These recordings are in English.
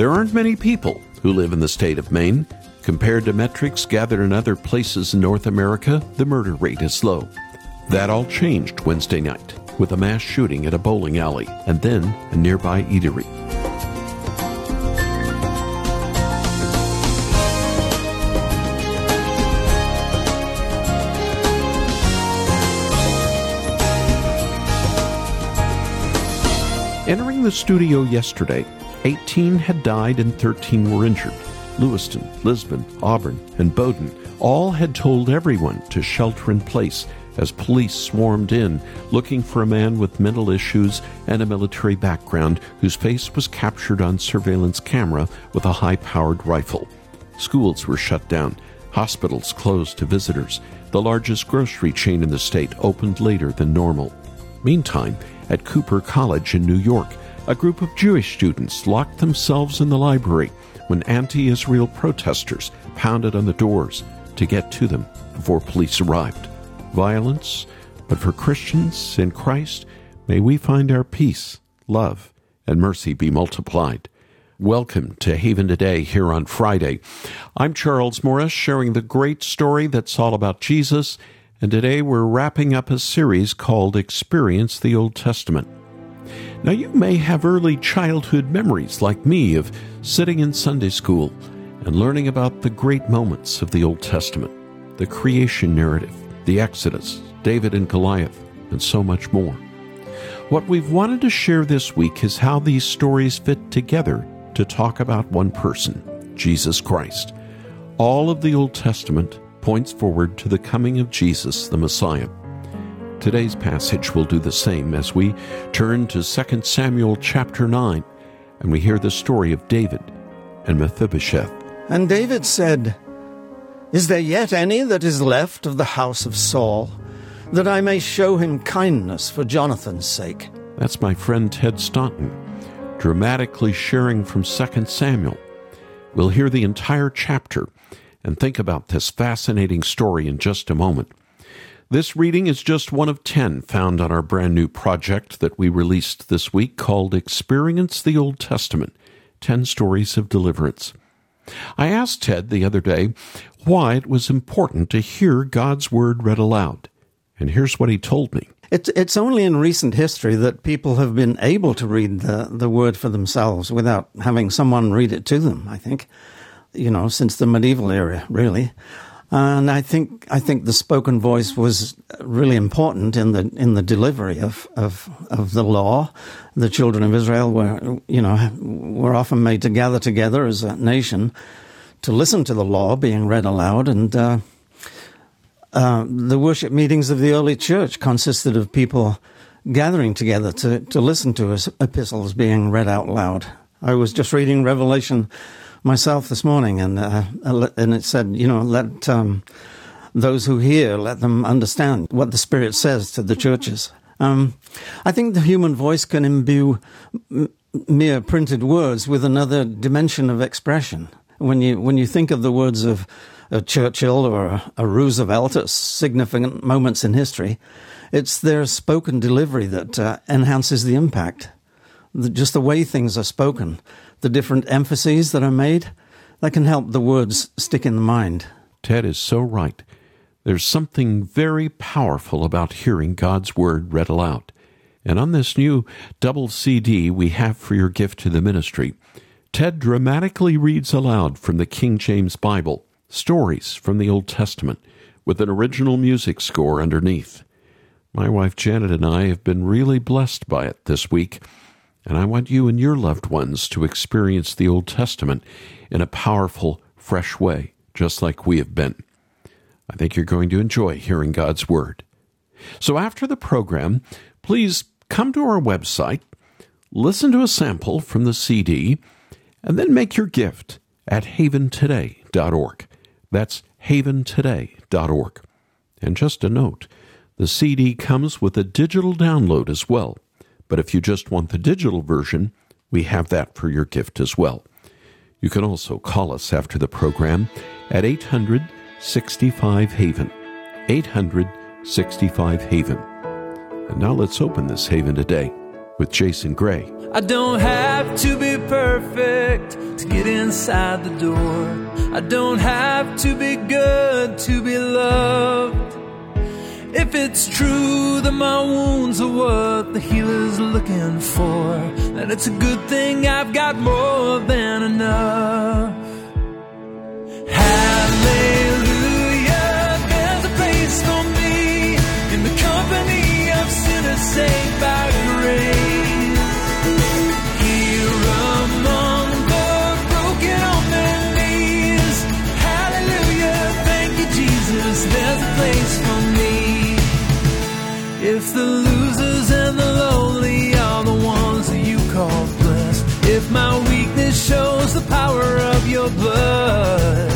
There aren't many people who live in the state of Maine. Compared to metrics gathered in other places in North America, the murder rate is low. That all changed Wednesday night with a mass shooting at a bowling alley and then a nearby eatery. Entering the studio yesterday, 18 had died and 13 were injured. Lewiston, Lisbon, Auburn, and Bowdoin all had told everyone to shelter in place as police swarmed in looking for a man with mental issues and a military background whose face was captured on surveillance camera with a high powered rifle. Schools were shut down, hospitals closed to visitors. The largest grocery chain in the state opened later than normal. Meantime, at Cooper College in New York, a group of Jewish students locked themselves in the library when anti Israel protesters pounded on the doors to get to them before police arrived. Violence, but for Christians in Christ, may we find our peace, love, and mercy be multiplied. Welcome to Haven Today here on Friday. I'm Charles Morris, sharing the great story that's all about Jesus and today we're wrapping up a series called Experience the Old Testament. Now, you may have early childhood memories, like me, of sitting in Sunday school and learning about the great moments of the Old Testament the creation narrative, the Exodus, David and Goliath, and so much more. What we've wanted to share this week is how these stories fit together to talk about one person, Jesus Christ. All of the Old Testament points forward to the coming of Jesus, the Messiah. Today's passage will do the same as we turn to 2 Samuel chapter 9 and we hear the story of David and Mephibosheth. And David said, Is there yet any that is left of the house of Saul, that I may show him kindness for Jonathan's sake? That's my friend Ted Staunton, dramatically sharing from 2 Samuel. We'll hear the entire chapter and think about this fascinating story in just a moment. This reading is just one of 10 found on our brand new project that we released this week called Experience the Old Testament 10 Stories of Deliverance. I asked Ted the other day why it was important to hear God's Word read aloud. And here's what he told me. It's, it's only in recent history that people have been able to read the, the Word for themselves without having someone read it to them, I think you know, since the medieval era, really. And I think I think the spoken voice was really important in the in the delivery of, of, of the law. The children of Israel were you know were often made to gather together as a nation to listen to the law being read aloud, and uh, uh, the worship meetings of the early church consisted of people gathering together to to listen to epistles being read out loud. I was just reading Revelation myself this morning, and uh, and it said, you know, let um, those who hear let them understand what the Spirit says to the churches. Um, I think the human voice can imbue m- mere printed words with another dimension of expression. When you when you think of the words of a Churchill or a, Roosevelt at significant moments in history, it's their spoken delivery that uh, enhances the impact. The, just the way things are spoken the different emphases that are made, that can help the words stick in the mind. Ted is so right. There's something very powerful about hearing God's Word read aloud. And on this new double CD we have for your gift to the ministry, Ted dramatically reads aloud from the King James Bible stories from the Old Testament with an original music score underneath. My wife Janet and I have been really blessed by it this week and I want you and your loved ones to experience the Old Testament in a powerful, fresh way, just like we have been. I think you're going to enjoy hearing God's Word. So after the program, please come to our website, listen to a sample from the CD, and then make your gift at haventoday.org. That's haventoday.org. And just a note, the CD comes with a digital download as well. But if you just want the digital version, we have that for your gift as well. You can also call us after the program at 800 65 Haven. 800 65 Haven. And now let's open this Haven today with Jason Gray. I don't have to be perfect to get inside the door. I don't have to be good to be loved. If it's true that my wounds are what the healer's looking for, then it's a good thing I've got more than enough. If the losers and the lonely are the ones that you call blessed, if my weakness shows the power of your blood,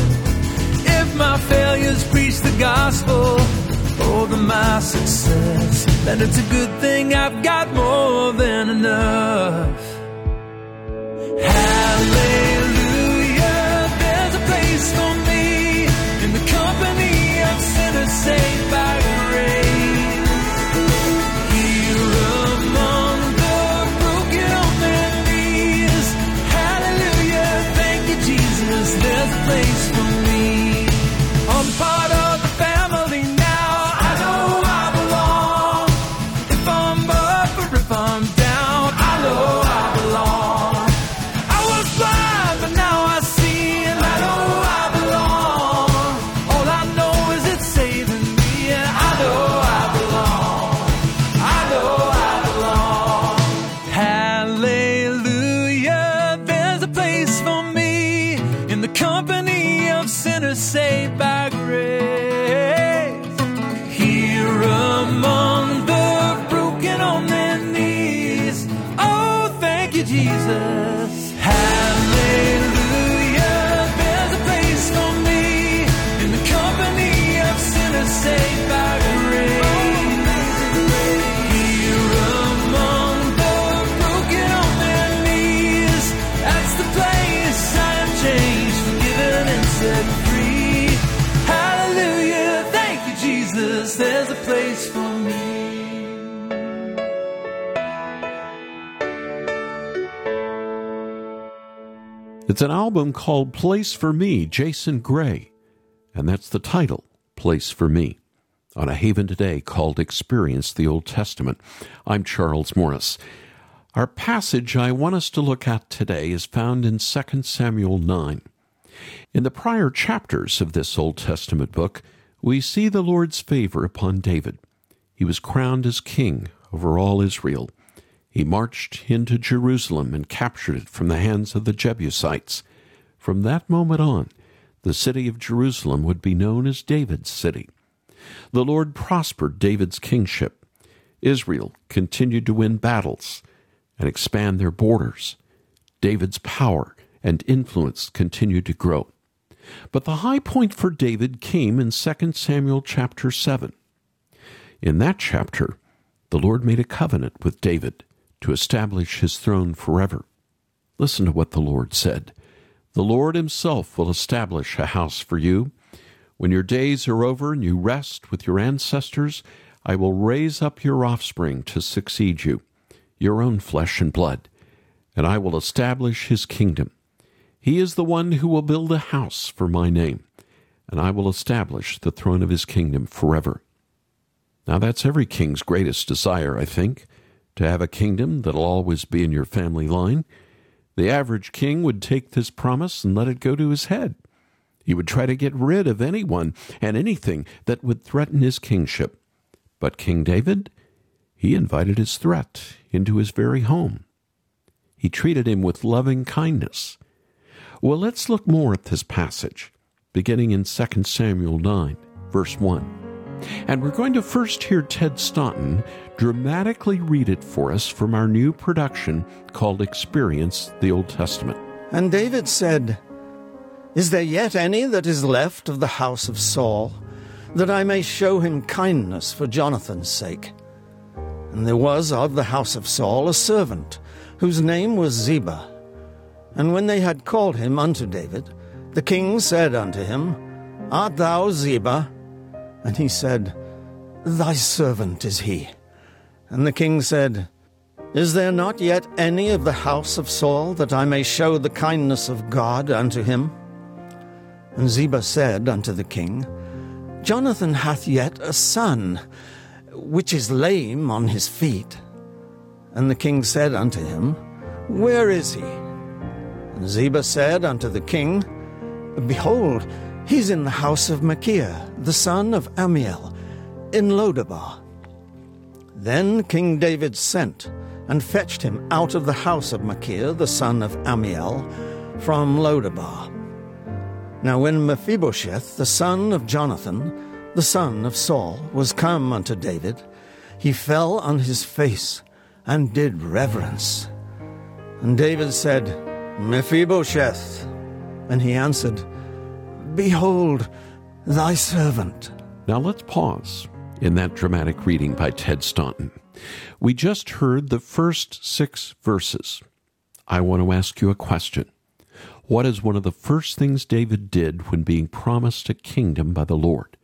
if my failures preach the gospel oh, over my success, then it's a good thing I've got more than enough. Hallelujah, It's an album called Place for Me, Jason Gray. And that's the title, Place for Me, on a Haven today called Experience the Old Testament. I'm Charles Morris. Our passage I want us to look at today is found in 2 Samuel 9. In the prior chapters of this Old Testament book, we see the Lord's favor upon David. He was crowned as king over all Israel. He marched into Jerusalem and captured it from the hands of the Jebusites. From that moment on, the city of Jerusalem would be known as David's city. The Lord prospered David's kingship. Israel continued to win battles and expand their borders. David's power and influence continued to grow. But the high point for David came in 2 Samuel chapter 7. In that chapter, the Lord made a covenant with David to establish his throne forever. Listen to what the Lord said The Lord himself will establish a house for you. When your days are over and you rest with your ancestors, I will raise up your offspring to succeed you, your own flesh and blood, and I will establish his kingdom. He is the one who will build a house for my name, and I will establish the throne of his kingdom forever. Now, that's every king's greatest desire, I think, to have a kingdom that'll always be in your family line. The average king would take this promise and let it go to his head. He would try to get rid of anyone and anything that would threaten his kingship. But King David, he invited his threat into his very home. He treated him with loving kindness. Well, let's look more at this passage, beginning in 2 Samuel 9, verse 1. And we're going to first hear Ted Staunton dramatically read it for us from our new production called Experience the Old Testament. And David said, Is there yet any that is left of the house of Saul, that I may show him kindness for Jonathan's sake? And there was of the house of Saul a servant, whose name was Ziba. And when they had called him unto David, the king said unto him, Art thou Ziba? And he said, Thy servant is he. And the king said, Is there not yet any of the house of Saul that I may show the kindness of God unto him? And Ziba said unto the king, Jonathan hath yet a son, which is lame on his feet. And the king said unto him, Where is he? And Ziba said unto the king, Behold, he's in the house of Machir, the son of Ammiel, in Lodebar. Then King David sent and fetched him out of the house of Machir, the son of Ammiel, from Lodebar. Now when Mephibosheth, the son of Jonathan, the son of Saul, was come unto David, he fell on his face and did reverence. And David said, Mephibosheth. And he answered, Behold, thy servant. Now let's pause in that dramatic reading by Ted Staunton. We just heard the first six verses. I want to ask you a question. What is one of the first things David did when being promised a kingdom by the Lord?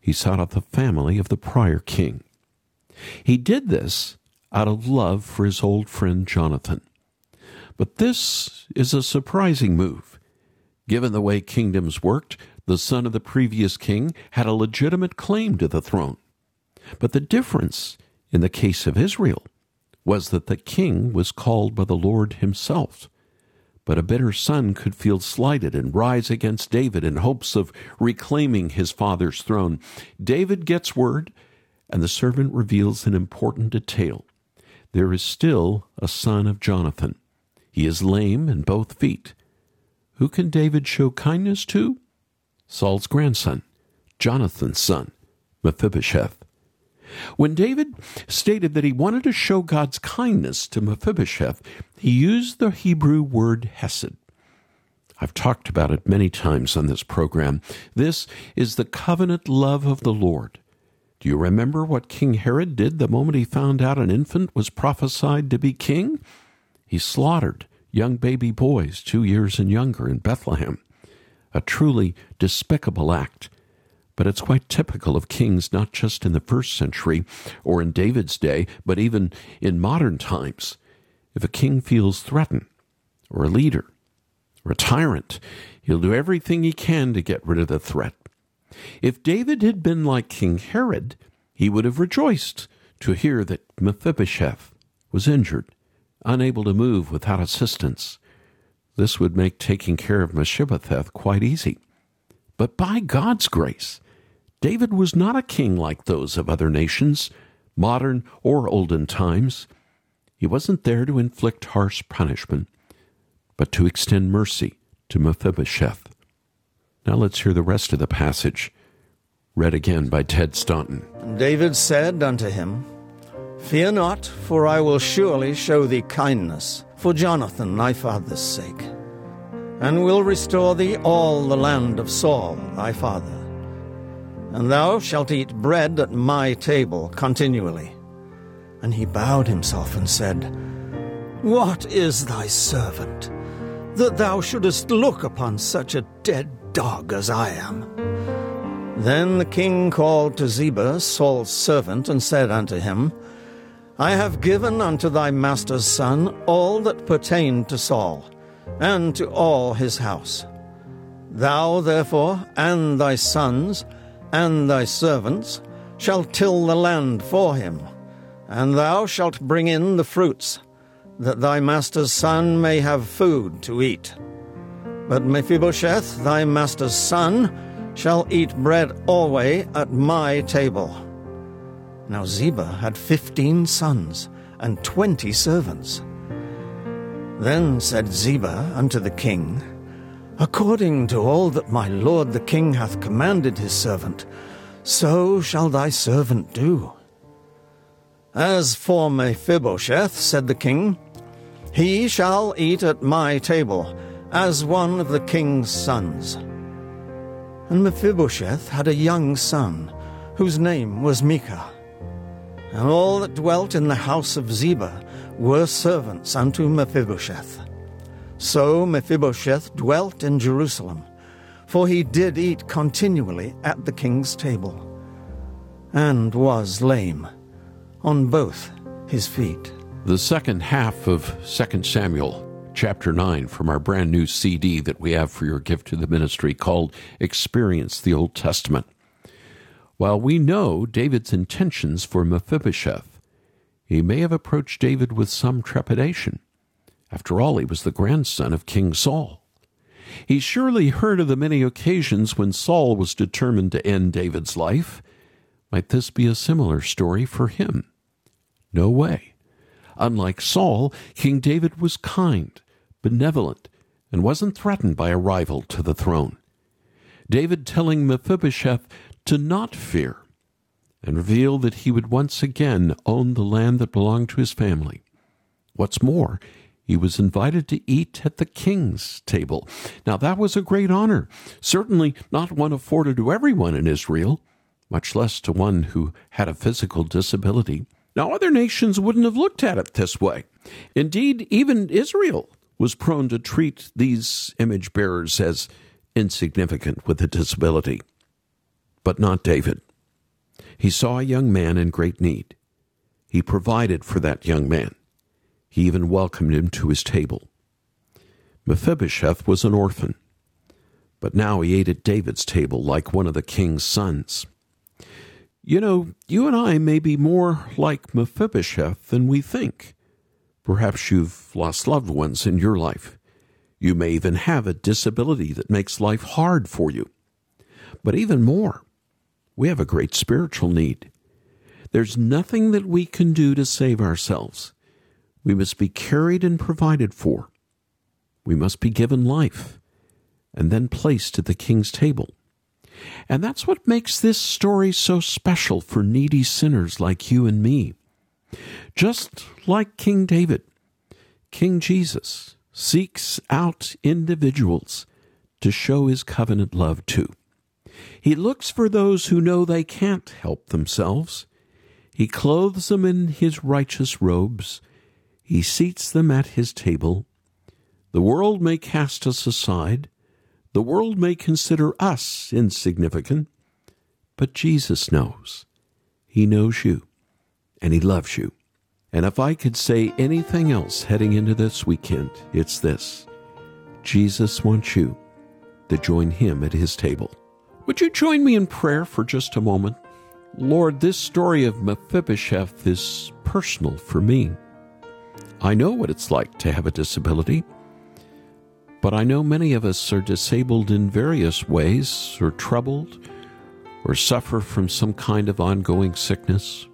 He sought out the family of the prior king. He did this out of love for his old friend Jonathan. But this is a surprising move. Given the way kingdoms worked, the son of the previous king had a legitimate claim to the throne. But the difference in the case of Israel was that the king was called by the Lord himself. But a bitter son could feel slighted and rise against David in hopes of reclaiming his father's throne. David gets word, and the servant reveals an important detail. There is still a son of Jonathan. He is lame in both feet. Who can David show kindness to? Saul's grandson, Jonathan's son, Mephibosheth. When David stated that he wanted to show God's kindness to Mephibosheth, he used the Hebrew word hesed. I've talked about it many times on this program. This is the covenant love of the Lord. Do you remember what King Herod did the moment he found out an infant was prophesied to be king? He slaughtered young baby boys two years and younger in Bethlehem. A truly despicable act but it's quite typical of kings not just in the first century or in David's day, but even in modern times. If a king feels threatened, or a leader, or a tyrant, he'll do everything he can to get rid of the threat. If David had been like King Herod, he would have rejoiced to hear that Mephibosheth was injured, unable to move without assistance. This would make taking care of Mephibosheth quite easy. But by God's grace, David was not a king like those of other nations, modern or olden times. He wasn't there to inflict harsh punishment, but to extend mercy to Mephibosheth. Now let's hear the rest of the passage, read again by Ted Staunton. David said unto him, Fear not, for I will surely show thee kindness for Jonathan thy father's sake, and will restore thee all the land of Saul thy father and thou shalt eat bread at my table continually. And he bowed himself and said, What is thy servant, that thou shouldest look upon such a dead dog as I am? Then the king called to Ziba, Saul's servant, and said unto him, I have given unto thy master's son all that pertained to Saul, and to all his house. Thou, therefore, and thy sons, and thy servants shall till the land for him, and thou shalt bring in the fruits, that thy master's son may have food to eat. But Mephibosheth, thy master's son, shall eat bread alway at my table. Now Ziba had fifteen sons and twenty servants. Then said Ziba unto the king, According to all that my lord the king hath commanded his servant, so shall thy servant do. As for Mephibosheth, said the king, he shall eat at my table, as one of the king's sons. And Mephibosheth had a young son, whose name was Micah. And all that dwelt in the house of Ziba were servants unto Mephibosheth. So Mephibosheth dwelt in Jerusalem, for he did eat continually at the king's table, and was lame on both his feet. the second half of 2 Samuel, chapter 9, from our brand new CD that we have for your gift to the ministry called Experience the Old Testament. While we know David's intentions for Mephibosheth, he may have approached David with some trepidation. After all, he was the grandson of King Saul. He surely heard of the many occasions when Saul was determined to end David's life. Might this be a similar story for him? No way. Unlike Saul, King David was kind, benevolent, and wasn't threatened by a rival to the throne. David telling Mephibosheth to not fear and revealed that he would once again own the land that belonged to his family. What's more, he was invited to eat at the king's table. Now, that was a great honor, certainly not one afforded to everyone in Israel, much less to one who had a physical disability. Now, other nations wouldn't have looked at it this way. Indeed, even Israel was prone to treat these image bearers as insignificant with a disability. But not David. He saw a young man in great need. He provided for that young man. He even welcomed him to his table. Mephibosheth was an orphan, but now he ate at David's table like one of the king's sons. You know, you and I may be more like Mephibosheth than we think. Perhaps you've lost loved ones in your life. You may even have a disability that makes life hard for you. But even more, we have a great spiritual need. There's nothing that we can do to save ourselves. We must be carried and provided for. We must be given life and then placed at the king's table. And that's what makes this story so special for needy sinners like you and me. Just like King David, King Jesus seeks out individuals to show his covenant love to. He looks for those who know they can't help themselves. He clothes them in his righteous robes. He seats them at his table. The world may cast us aside. The world may consider us insignificant, but Jesus knows. He knows you, and He loves you. And if I could say anything else heading into this weekend, it's this Jesus wants you to join Him at His table. Would you join me in prayer for just a moment? Lord, this story of Mephibosheth is personal for me. I know what it's like to have a disability. But I know many of us are disabled in various ways, or troubled, or suffer from some kind of ongoing sickness.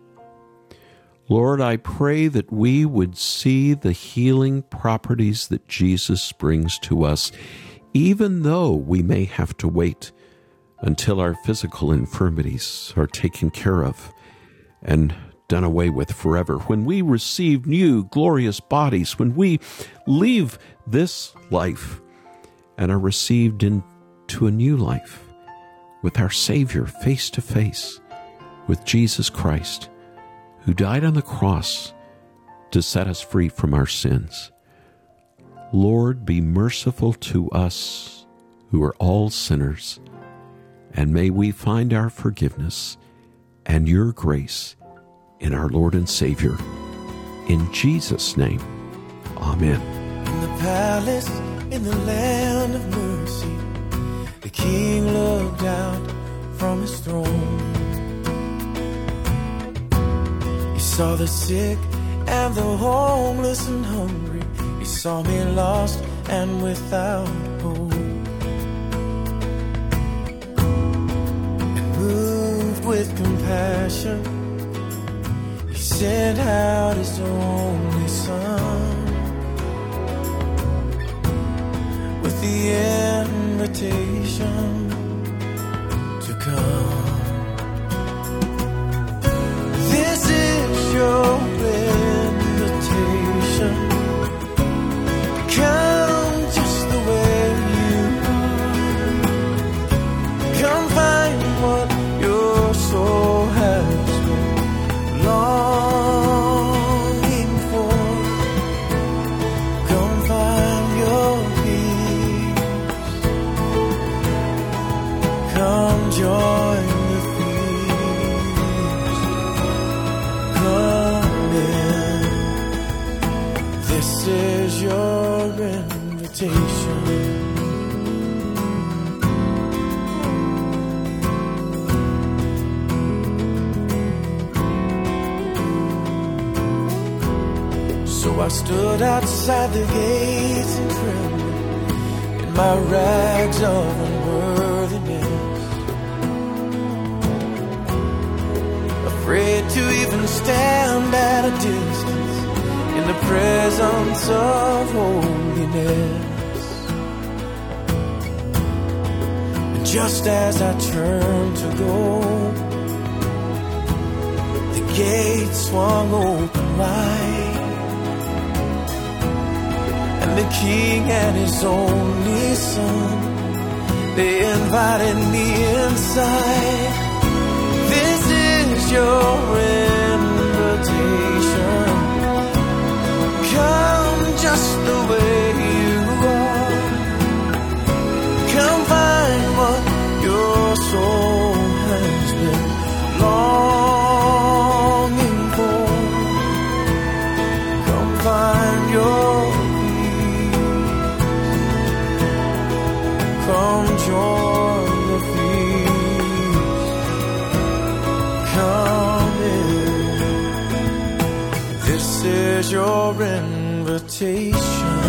Lord, I pray that we would see the healing properties that Jesus brings to us, even though we may have to wait until our physical infirmities are taken care of and done away with forever. When we receive new glorious bodies, when we leave this life and are received into a new life with our Savior face to face with Jesus Christ, who died on the cross to set us free from our sins. Lord, be merciful to us who are all sinners, and may we find our forgiveness and your grace in our Lord and Savior. In Jesus' name, Amen. In the palace, in the land of mercy, the king looked out from his throne. He saw the sick and the homeless and hungry. He saw me lost and without hope. With compassion, he sent out his only son. with the invitation to come. My rags of unworthiness. Afraid to even stand at a distance in the presence of holiness. Just as I turned to go, the gate swung open wide the king and his only son. They invited me inside. This is your invitation. Come just the way you are. Come find what your soul your invitation.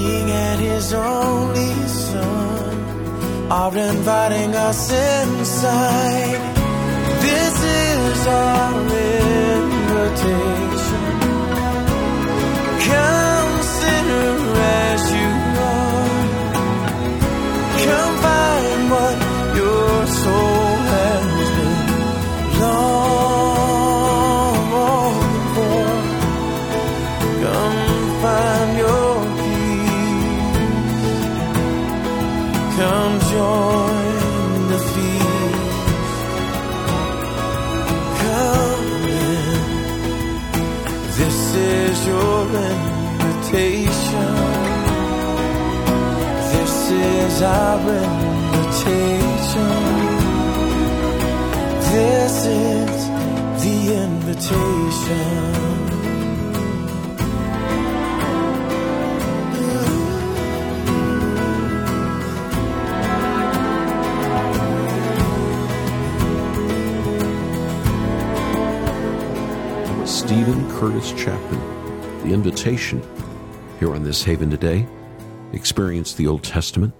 King and his only Son are inviting us inside. This is our invitation. Come, is our invitation. This is the invitation. Steven Curtis Chapman. The invitation here on this Haven today. Experience the Old Testament.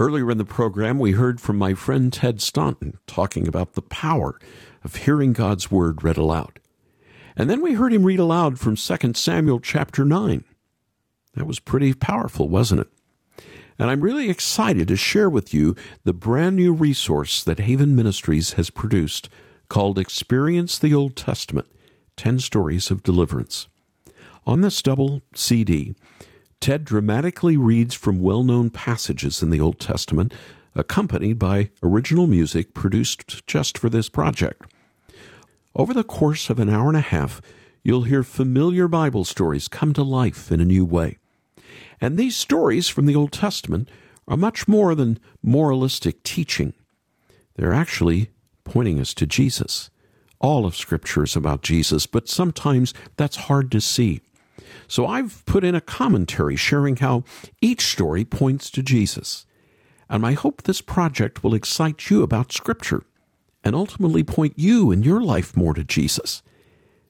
Earlier in the program, we heard from my friend Ted Staunton talking about the power of hearing God's word read aloud. And then we heard him read aloud from 2 Samuel chapter 9. That was pretty powerful, wasn't it? And I'm really excited to share with you the brand new resource that Haven Ministries has produced called Experience the Old Testament 10 Stories of Deliverance. On this double CD, Ted dramatically reads from well known passages in the Old Testament, accompanied by original music produced just for this project. Over the course of an hour and a half, you'll hear familiar Bible stories come to life in a new way. And these stories from the Old Testament are much more than moralistic teaching. They're actually pointing us to Jesus. All of Scripture is about Jesus, but sometimes that's hard to see. So I've put in a commentary sharing how each story points to Jesus. And I hope this project will excite you about Scripture and ultimately point you in your life more to Jesus.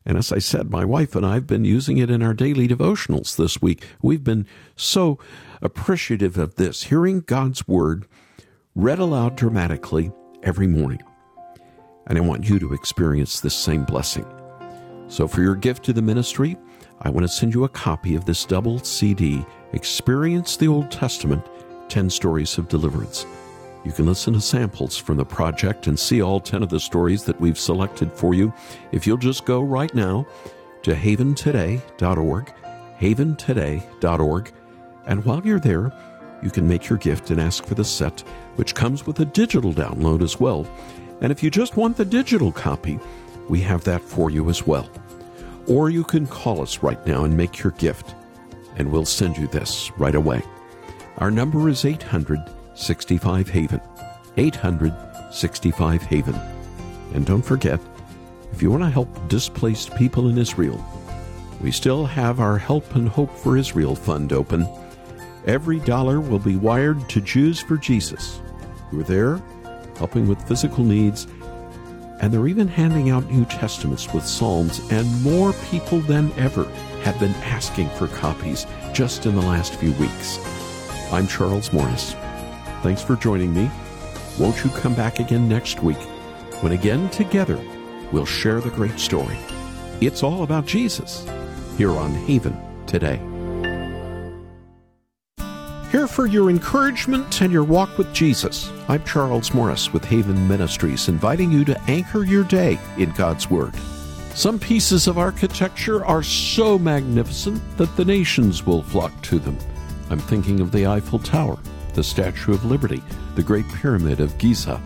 And as I said, my wife and I have been using it in our daily devotionals this week. We've been so appreciative of this, hearing God's Word read aloud dramatically every morning. And I want you to experience this same blessing. So, for your gift to the ministry, I want to send you a copy of this double CD, Experience the Old Testament 10 Stories of Deliverance. You can listen to samples from the project and see all 10 of the stories that we've selected for you if you'll just go right now to haventoday.org, haventoday.org, And while you're there, you can make your gift and ask for the set, which comes with a digital download as well. And if you just want the digital copy, we have that for you as well. Or you can call us right now and make your gift, and we'll send you this right away. Our number is 800 65 Haven. 800 65 Haven. And don't forget, if you want to help displaced people in Israel, we still have our Help and Hope for Israel fund open. Every dollar will be wired to Jews for Jesus, We're there helping with physical needs, and they're even handing out New Testaments with Psalms, and more people than ever have been asking for copies just in the last few weeks. I'm Charles Morris. Thanks for joining me. Won't you come back again next week when again together we'll share the great story? It's all about Jesus here on Haven today. For your encouragement and your walk with Jesus. I'm Charles Morris with Haven Ministries, inviting you to anchor your day in God's Word. Some pieces of architecture are so magnificent that the nations will flock to them. I'm thinking of the Eiffel Tower, the Statue of Liberty, the Great Pyramid of Giza.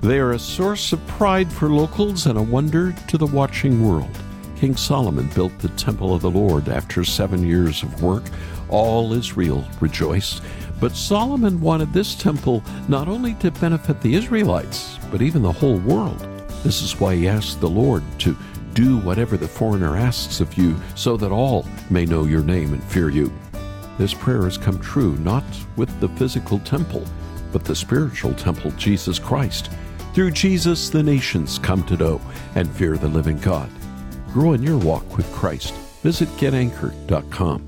They are a source of pride for locals and a wonder to the watching world. King Solomon built the temple of the Lord after seven years of work. All Israel rejoiced. But Solomon wanted this temple not only to benefit the Israelites, but even the whole world. This is why he asked the Lord to do whatever the foreigner asks of you, so that all may know your name and fear you. This prayer has come true not with the physical temple, but the spiritual temple, Jesus Christ. Through Jesus, the nations come to know and fear the living God. Grow in your walk with Christ. Visit getanchored.com.